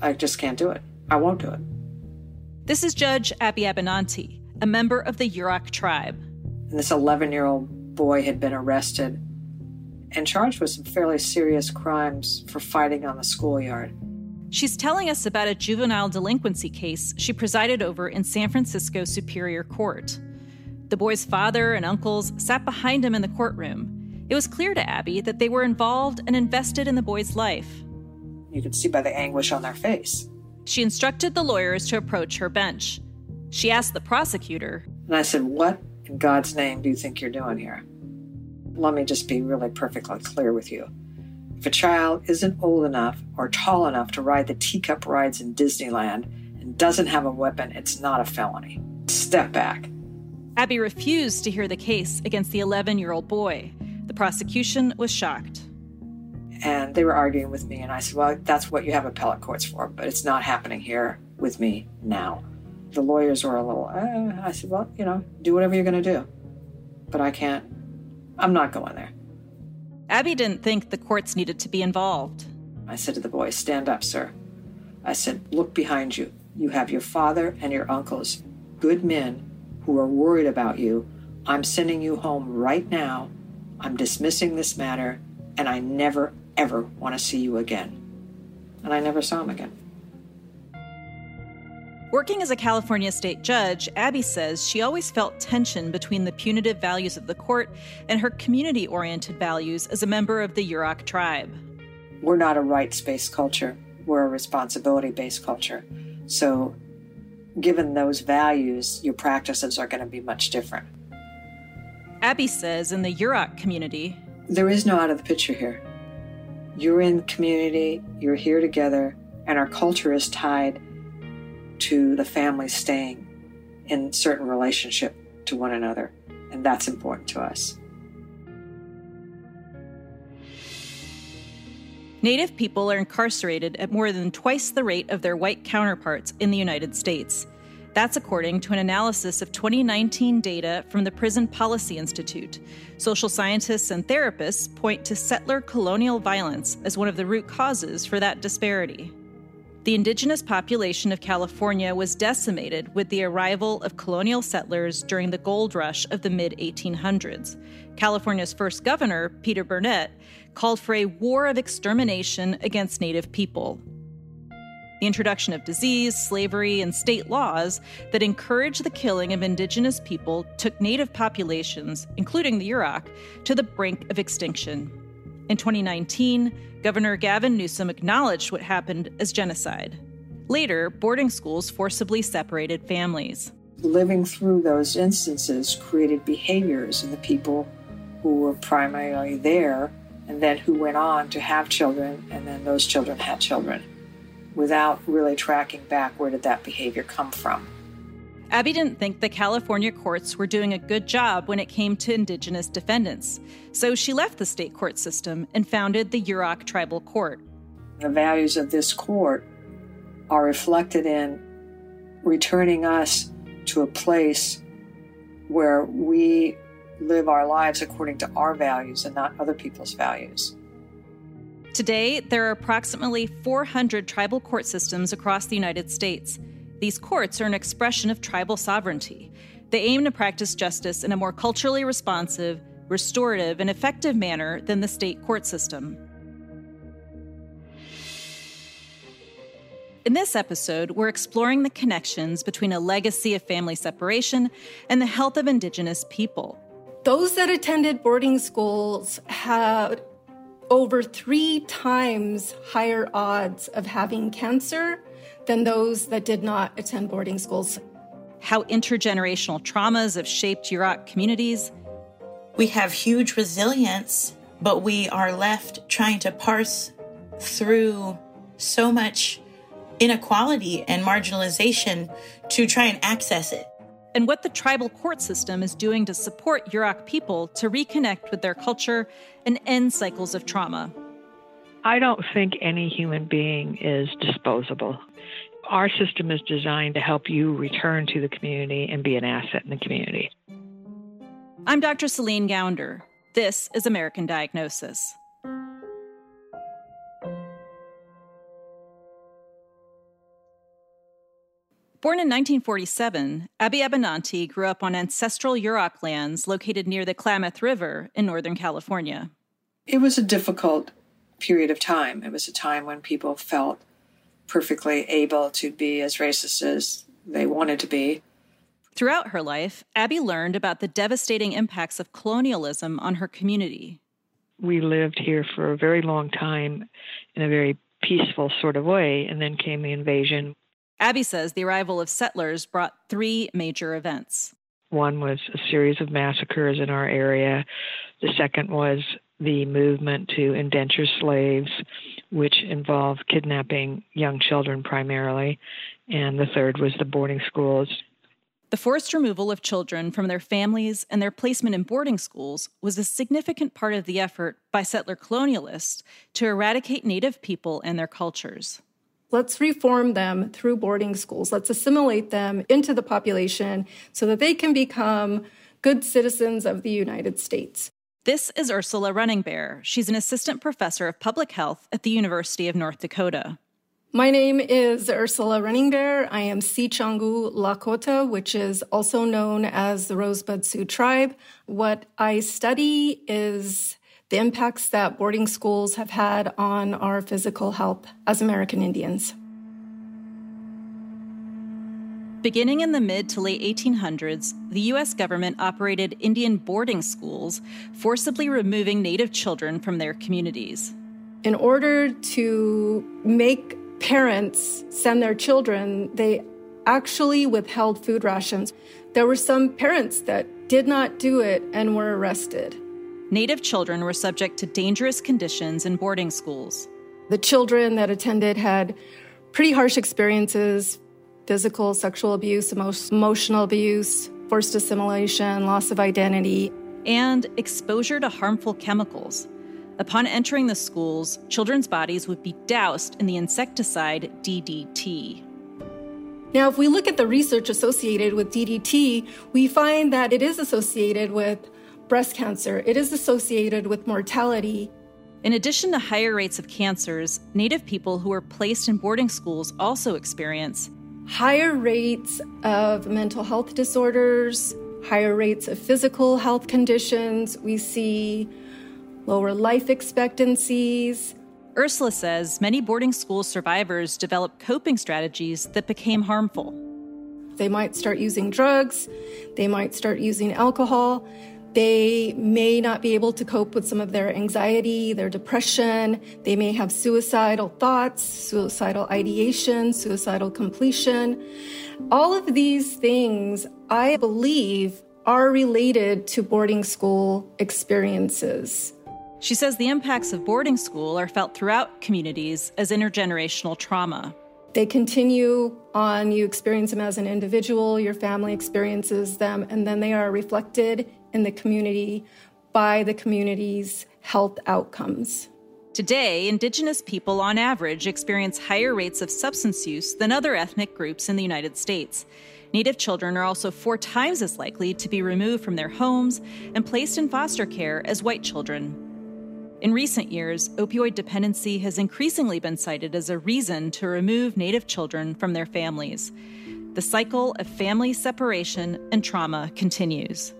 I just can't do it. I won't do it. This is Judge Abby Abinanti, a member of the Yurok tribe. And this 11 year old boy had been arrested and charged with some fairly serious crimes for fighting on the schoolyard. She's telling us about a juvenile delinquency case she presided over in San Francisco Superior Court. The boy's father and uncles sat behind him in the courtroom. It was clear to Abby that they were involved and invested in the boy's life. You could see by the anguish on their face. She instructed the lawyers to approach her bench. She asked the prosecutor, And I said, What in God's name do you think you're doing here? Let me just be really perfectly clear with you. If a child isn't old enough or tall enough to ride the teacup rides in Disneyland and doesn't have a weapon, it's not a felony. Step back. Abby refused to hear the case against the 11 year old boy. The prosecution was shocked. And they were arguing with me, and I said, Well, that's what you have appellate courts for, but it's not happening here with me now. The lawyers were a little, uh, I said, Well, you know, do whatever you're going to do. But I can't, I'm not going there. Abby didn't think the courts needed to be involved. I said to the boy, Stand up, sir. I said, Look behind you. You have your father and your uncles, good men who are worried about you. I'm sending you home right now. I'm dismissing this matter, and I never, ever want to see you again. And I never saw him again. Working as a California state judge, Abby says she always felt tension between the punitive values of the court and her community oriented values as a member of the Yurok tribe. We're not a rights based culture, we're a responsibility based culture. So, given those values, your practices are going to be much different. Abby says in the Yurok community, there is no out of the picture here. You're in community, you're here together, and our culture is tied to the family staying in certain relationship to one another, and that's important to us. Native people are incarcerated at more than twice the rate of their white counterparts in the United States. That's according to an analysis of 2019 data from the Prison Policy Institute. Social scientists and therapists point to settler colonial violence as one of the root causes for that disparity. The indigenous population of California was decimated with the arrival of colonial settlers during the gold rush of the mid 1800s. California's first governor, Peter Burnett, called for a war of extermination against Native people. The introduction of disease, slavery, and state laws that encouraged the killing of indigenous people took Native populations, including the Yurok, to the brink of extinction. In 2019, Governor Gavin Newsom acknowledged what happened as genocide. Later, boarding schools forcibly separated families. Living through those instances created behaviors in the people who were primarily there and then who went on to have children, and then those children had children without really tracking back where did that behavior come from. Abby didn't think the California courts were doing a good job when it came to Indigenous defendants, so she left the state court system and founded the Yurok Tribal Court. The values of this court are reflected in returning us to a place where we live our lives according to our values and not other people's values. Today, there are approximately 400 tribal court systems across the United States. These courts are an expression of tribal sovereignty. They aim to practice justice in a more culturally responsive, restorative, and effective manner than the state court system. In this episode, we're exploring the connections between a legacy of family separation and the health of Indigenous people. Those that attended boarding schools had over three times higher odds of having cancer than those that did not attend boarding schools. How intergenerational traumas have shaped Yurok communities. We have huge resilience, but we are left trying to parse through so much inequality and marginalization to try and access it. And what the tribal court system is doing to support Yurok people to reconnect with their culture and end cycles of trauma. I don't think any human being is disposable. Our system is designed to help you return to the community and be an asset in the community. I'm Dr. Celine Gounder. This is American Diagnosis. Born in 1947, Abby Abinanti grew up on ancestral Yurok lands located near the Klamath River in Northern California. It was a difficult period of time. It was a time when people felt perfectly able to be as racist as they wanted to be. Throughout her life, Abby learned about the devastating impacts of colonialism on her community. We lived here for a very long time in a very peaceful sort of way, and then came the invasion. Abby says the arrival of settlers brought three major events. One was a series of massacres in our area. The second was the movement to indenture slaves, which involved kidnapping young children primarily. And the third was the boarding schools. The forced removal of children from their families and their placement in boarding schools was a significant part of the effort by settler colonialists to eradicate Native people and their cultures. Let's reform them through boarding schools. Let's assimilate them into the population so that they can become good citizens of the United States. This is Ursula Running Bear. She's an assistant professor of public health at the University of North Dakota. My name is Ursula Running Bear. I am Sicangu Lakota, which is also known as the Rosebud Sioux tribe. What I study is the impacts that boarding schools have had on our physical health as American Indians. Beginning in the mid to late 1800s, the U.S. government operated Indian boarding schools, forcibly removing Native children from their communities. In order to make parents send their children, they actually withheld food rations. There were some parents that did not do it and were arrested. Native children were subject to dangerous conditions in boarding schools. The children that attended had pretty harsh experiences physical, sexual abuse, emotional abuse, forced assimilation, loss of identity, and exposure to harmful chemicals. Upon entering the schools, children's bodies would be doused in the insecticide DDT. Now, if we look at the research associated with DDT, we find that it is associated with breast cancer, it is associated with mortality. In addition to higher rates of cancers, Native people who were placed in boarding schools also experience higher rates of mental health disorders, higher rates of physical health conditions. We see lower life expectancies. Ursula says many boarding school survivors develop coping strategies that became harmful. They might start using drugs, they might start using alcohol. They may not be able to cope with some of their anxiety, their depression. They may have suicidal thoughts, suicidal ideation, suicidal completion. All of these things, I believe, are related to boarding school experiences. She says the impacts of boarding school are felt throughout communities as intergenerational trauma. They continue on, you experience them as an individual, your family experiences them, and then they are reflected in the community by the community's health outcomes. Today, Indigenous people on average experience higher rates of substance use than other ethnic groups in the United States. Native children are also four times as likely to be removed from their homes and placed in foster care as white children. In recent years, opioid dependency has increasingly been cited as a reason to remove Native children from their families. The cycle of family separation and trauma continues.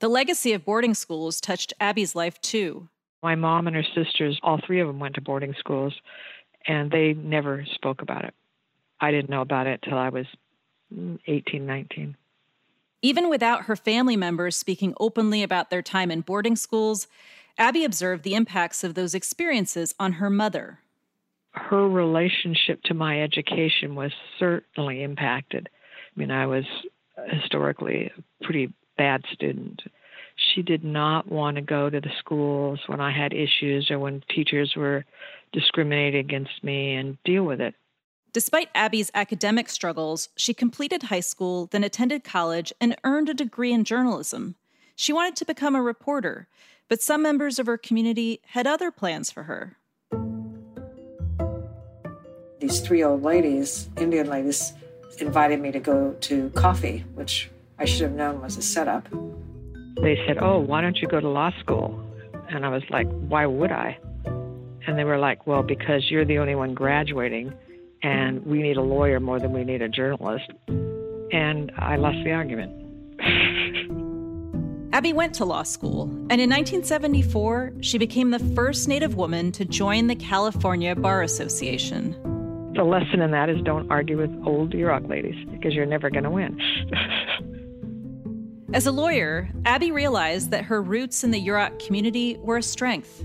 The legacy of boarding schools touched Abby's life too. My mom and her sisters, all three of them went to boarding schools, and they never spoke about it. I didn't know about it till I was mm, 18, 19. Even without her family members speaking openly about their time in boarding schools, Abby observed the impacts of those experiences on her mother. Her relationship to my education was certainly impacted. I mean, I was historically a pretty bad student. She did not want to go to the schools when I had issues or when teachers were discriminating against me and deal with it. Despite Abby's academic struggles, she completed high school, then attended college, and earned a degree in journalism. She wanted to become a reporter, but some members of her community had other plans for her. These three old ladies, Indian ladies, invited me to go to coffee, which I should have known was a setup. They said, Oh, why don't you go to law school? And I was like, why would I? And they were like, well, because you're the only one graduating and we need a lawyer more than we need a journalist. And I lost the argument. Abby went to law school, and in 1974, she became the first Native woman to join the California Bar Association. The lesson in that is don't argue with old Yurok ladies because you're never going to win. As a lawyer, Abby realized that her roots in the Yurok community were a strength.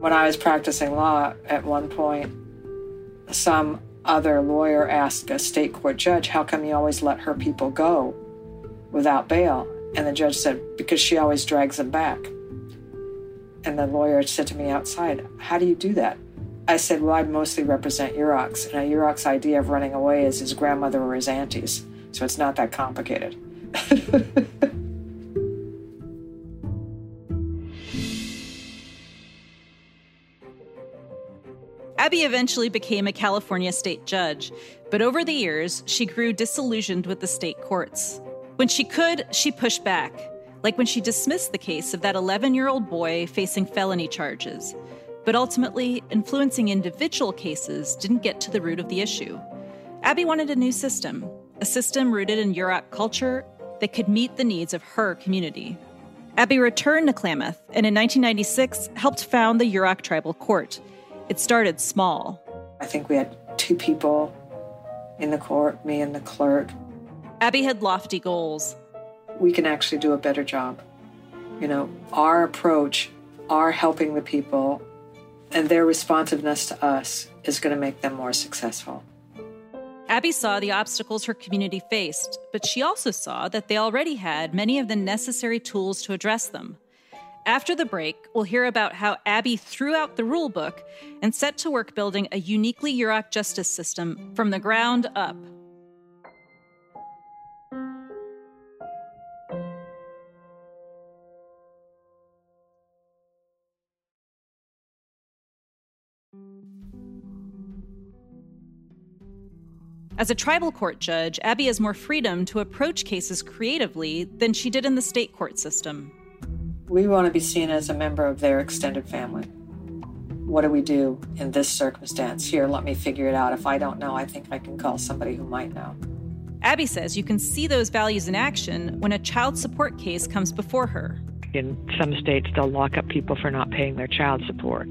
When I was practicing law, at one point, some other lawyer asked a state court judge, How come you always let her people go without bail? And the judge said, Because she always drags them back. And the lawyer said to me outside, How do you do that? I said, Well, I mostly represent Yuroks, and a Yurok's idea of running away is his grandmother or his aunties. So it's not that complicated. Abby eventually became a California state judge, but over the years, she grew disillusioned with the state courts. When she could, she pushed back, like when she dismissed the case of that 11 year old boy facing felony charges. But ultimately, influencing individual cases didn't get to the root of the issue. Abby wanted a new system, a system rooted in Yurok culture that could meet the needs of her community. Abby returned to Klamath and in 1996 helped found the Yurok Tribal Court. It started small. I think we had two people in the court, me and the clerk. Abby had lofty goals. We can actually do a better job. You know, our approach, our helping the people, and their responsiveness to us is going to make them more successful. Abby saw the obstacles her community faced, but she also saw that they already had many of the necessary tools to address them. After the break, we'll hear about how Abby threw out the rule book and set to work building a uniquely Yurok justice system from the ground up. As a tribal court judge, Abby has more freedom to approach cases creatively than she did in the state court system. We want to be seen as a member of their extended family. What do we do in this circumstance? Here, let me figure it out. If I don't know, I think I can call somebody who might know. Abby says you can see those values in action when a child support case comes before her. In some states, they'll lock up people for not paying their child support.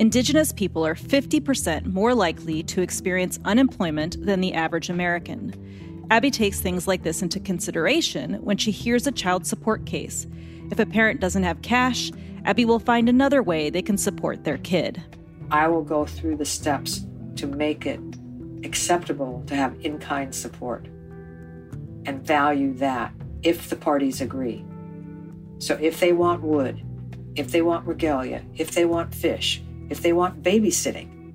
Indigenous people are 50% more likely to experience unemployment than the average American. Abby takes things like this into consideration when she hears a child support case. If a parent doesn't have cash, Abby will find another way they can support their kid. I will go through the steps to make it acceptable to have in kind support and value that if the parties agree. So if they want wood, if they want regalia, if they want fish, if they want babysitting,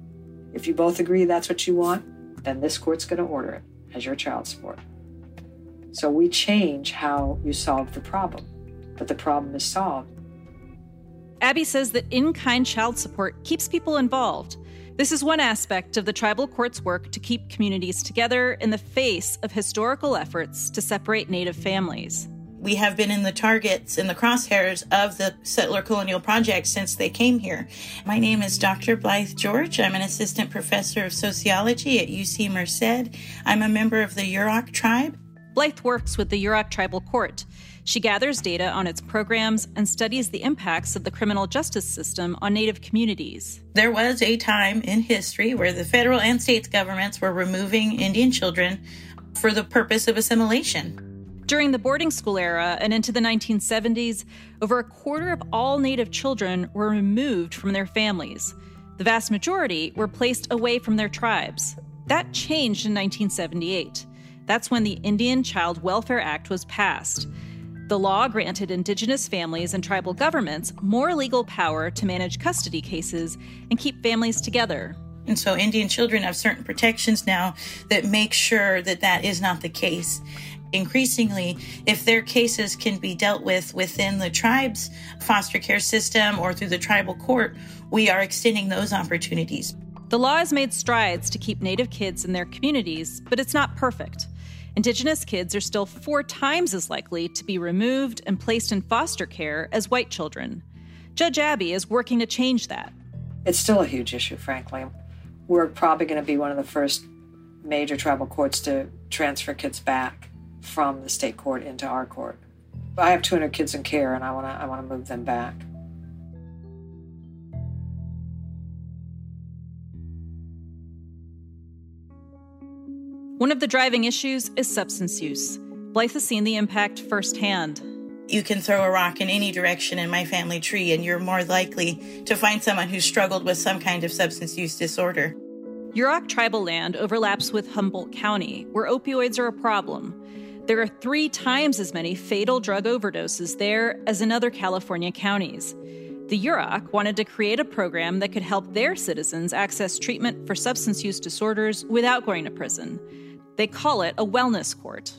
if you both agree that's what you want, then this court's going to order it as your child support. So we change how you solve the problem, but the problem is solved. Abby says that in kind child support keeps people involved. This is one aspect of the tribal court's work to keep communities together in the face of historical efforts to separate Native families we have been in the targets in the crosshairs of the settler colonial project since they came here. My name is Dr. Blythe George. I'm an assistant professor of sociology at UC Merced. I'm a member of the Yurok tribe. Blythe works with the Yurok Tribal Court. She gathers data on its programs and studies the impacts of the criminal justice system on Native communities. There was a time in history where the federal and state governments were removing Indian children for the purpose of assimilation. During the boarding school era and into the 1970s, over a quarter of all Native children were removed from their families. The vast majority were placed away from their tribes. That changed in 1978. That's when the Indian Child Welfare Act was passed. The law granted Indigenous families and tribal governments more legal power to manage custody cases and keep families together. And so Indian children have certain protections now that make sure that that is not the case increasingly, if their cases can be dealt with within the tribe's foster care system or through the tribal court, we are extending those opportunities. The law has made strides to keep Native kids in their communities, but it's not perfect. Indigenous kids are still four times as likely to be removed and placed in foster care as white children. Judge Abby is working to change that. It's still a huge issue, frankly. We're probably going to be one of the first major tribal courts to transfer kids back from the state court into our court. I have 200 kids in care, and I want to I want to move them back. One of the driving issues is substance use. Blythe has seen the impact firsthand. You can throw a rock in any direction in my family tree, and you're more likely to find someone who struggled with some kind of substance use disorder. Yurok tribal land overlaps with Humboldt County, where opioids are a problem. There are three times as many fatal drug overdoses there as in other California counties. The Yurok wanted to create a program that could help their citizens access treatment for substance use disorders without going to prison. They call it a wellness court.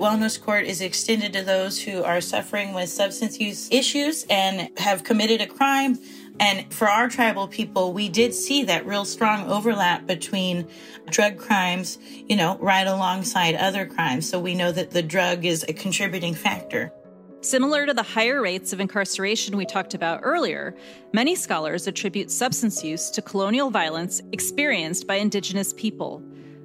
Wellness court is extended to those who are suffering with substance use issues and have committed a crime. And for our tribal people, we did see that real strong overlap between drug crimes, you know, right alongside other crimes. So we know that the drug is a contributing factor. Similar to the higher rates of incarceration we talked about earlier, many scholars attribute substance use to colonial violence experienced by Indigenous people.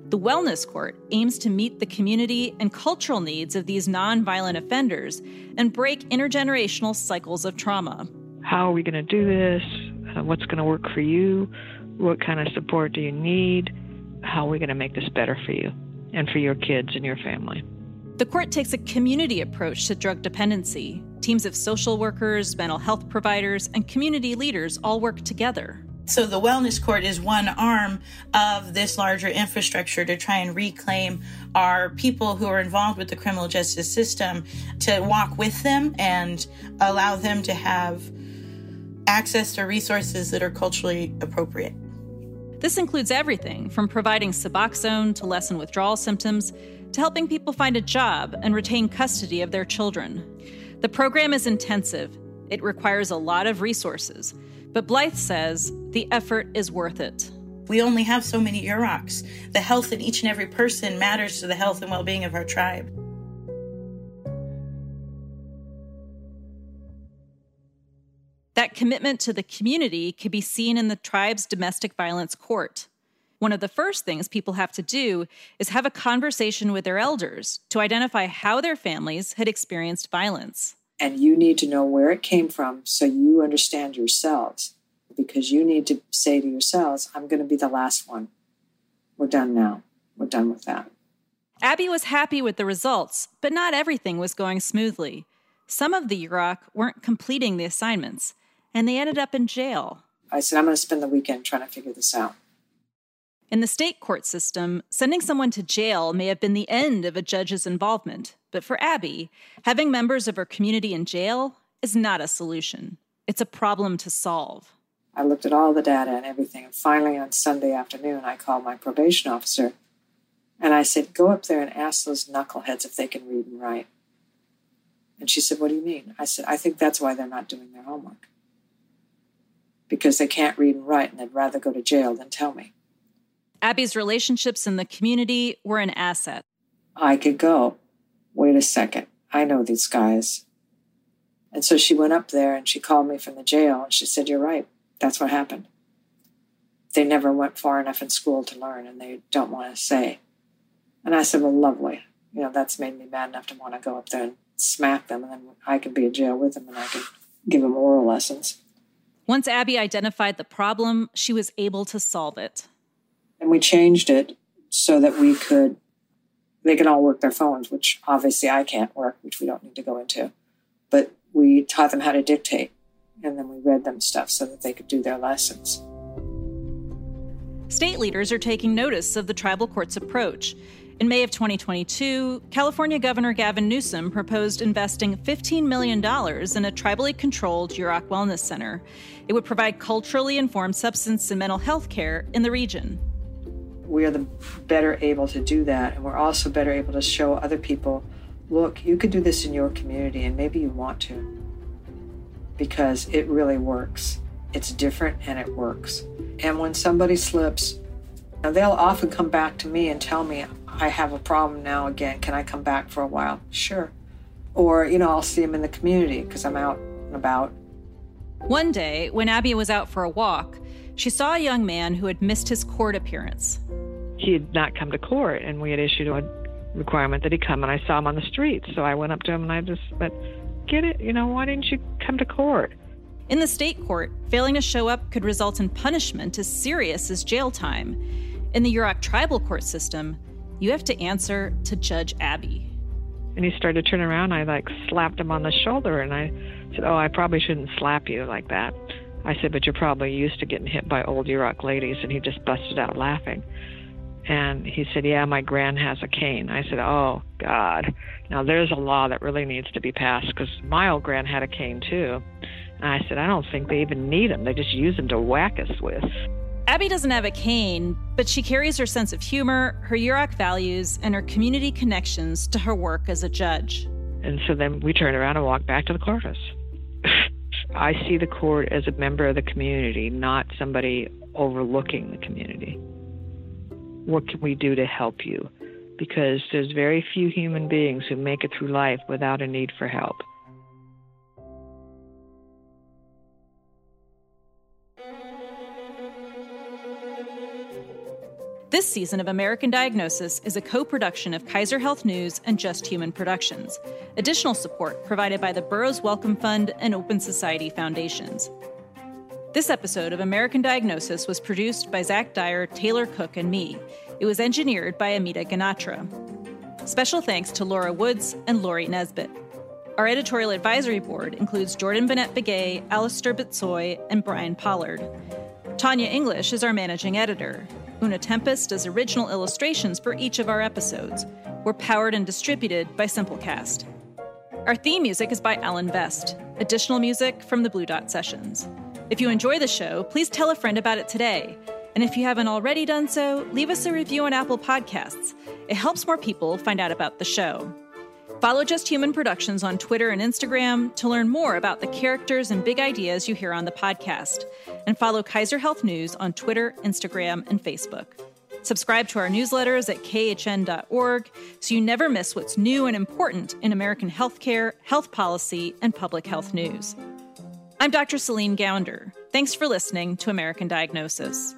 The Wellness Court aims to meet the community and cultural needs of these nonviolent offenders and break intergenerational cycles of trauma. How are we going to do this? Uh, what's going to work for you? What kind of support do you need? How are we going to make this better for you and for your kids and your family? The court takes a community approach to drug dependency. Teams of social workers, mental health providers, and community leaders all work together. So the wellness court is one arm of this larger infrastructure to try and reclaim our people who are involved with the criminal justice system to walk with them and allow them to have access to resources that are culturally appropriate. This includes everything from providing Suboxone to lessen withdrawal symptoms to helping people find a job and retain custody of their children. The program is intensive. It requires a lot of resources but Blythe says the effort is worth it. We only have so many Yuroks. The health of each and every person matters to the health and well being of our tribe. That commitment to the community can be seen in the tribe's domestic violence court. One of the first things people have to do is have a conversation with their elders to identify how their families had experienced violence. And you need to know where it came from so you understand yourselves. Because you need to say to yourselves, I'm going to be the last one. We're done now. We're done with that. Abby was happy with the results, but not everything was going smoothly. Some of the Yurok weren't completing the assignments, and they ended up in jail. I said, I'm going to spend the weekend trying to figure this out. In the state court system, sending someone to jail may have been the end of a judge's involvement. But for Abby, having members of her community in jail is not a solution. It's a problem to solve. I looked at all the data and everything. And finally, on Sunday afternoon, I called my probation officer and I said, Go up there and ask those knuckleheads if they can read and write. And she said, What do you mean? I said, I think that's why they're not doing their homework. Because they can't read and write and they'd rather go to jail than tell me. Abby's relationships in the community were an asset. I could go. Wait a second. I know these guys. And so she went up there and she called me from the jail and she said, You're right. That's what happened. They never went far enough in school to learn and they don't want to say. And I said, Well, lovely. You know, that's made me mad enough to want to go up there and smack them and then I can be in jail with them and I can give them oral lessons. Once Abby identified the problem, she was able to solve it. And we changed it so that we could, they can all work their phones, which obviously I can't work, which we don't need to go into. But we taught them how to dictate and then we read them stuff so that they could do their lessons. State leaders are taking notice of the tribal court's approach. In May of 2022, California Governor Gavin Newsom proposed investing $15 million in a tribally controlled Yurok Wellness Center. It would provide culturally informed substance and mental health care in the region we are the better able to do that. And we're also better able to show other people look, you could do this in your community, and maybe you want to because it really works. It's different and it works. And when somebody slips, they'll often come back to me and tell me, I have a problem now again. Can I come back for a while? Sure. Or, you know, I'll see him in the community because I'm out and about. One day, when Abby was out for a walk, she saw a young man who had missed his court appearance. He had not come to court, and we had issued a requirement that he come, and I saw him on the street. So I went up to him and I just went, Get it? You know, why didn't you come to court? In the state court, failing to show up could result in punishment as serious as jail time. In the Yurok tribal court system, you have to answer to Judge Abby. And he started to turn around. I like slapped him on the shoulder and I said, Oh, I probably shouldn't slap you like that. I said, But you're probably used to getting hit by old Yurok ladies. And he just busted out laughing. And he said, Yeah, my gran has a cane. I said, Oh, God. Now there's a law that really needs to be passed because my old gran had a cane too. And I said, I don't think they even need them. They just use them to whack us with. Abby doesn't have a cane, but she carries her sense of humor, her Yurok values, and her community connections to her work as a judge. And so then we turned around and walked back to the courthouse. I see the court as a member of the community, not somebody overlooking the community. What can we do to help you? Because there's very few human beings who make it through life without a need for help. This season of American Diagnosis is a co production of Kaiser Health News and Just Human Productions. Additional support provided by the Burroughs Wellcome Fund and Open Society Foundations. This episode of American Diagnosis was produced by Zach Dyer, Taylor Cook, and me. It was engineered by Amita Ganatra. Special thanks to Laura Woods and Lori Nesbitt. Our editorial advisory board includes Jordan Bennett Begay, Alastair Bitsoi, and Brian Pollard. Tanya English is our managing editor. Oona Tempest does original illustrations for each of our episodes. We're powered and distributed by Simplecast. Our theme music is by Alan Best. Additional music from the Blue Dot Sessions. If you enjoy the show, please tell a friend about it today. And if you haven't already done so, leave us a review on Apple Podcasts. It helps more people find out about the show. Follow Just Human Productions on Twitter and Instagram to learn more about the characters and big ideas you hear on the podcast. And follow Kaiser Health News on Twitter, Instagram, and Facebook. Subscribe to our newsletters at khn.org so you never miss what's new and important in American healthcare, health policy, and public health news. I'm Dr. Celine Gounder. Thanks for listening to American Diagnosis.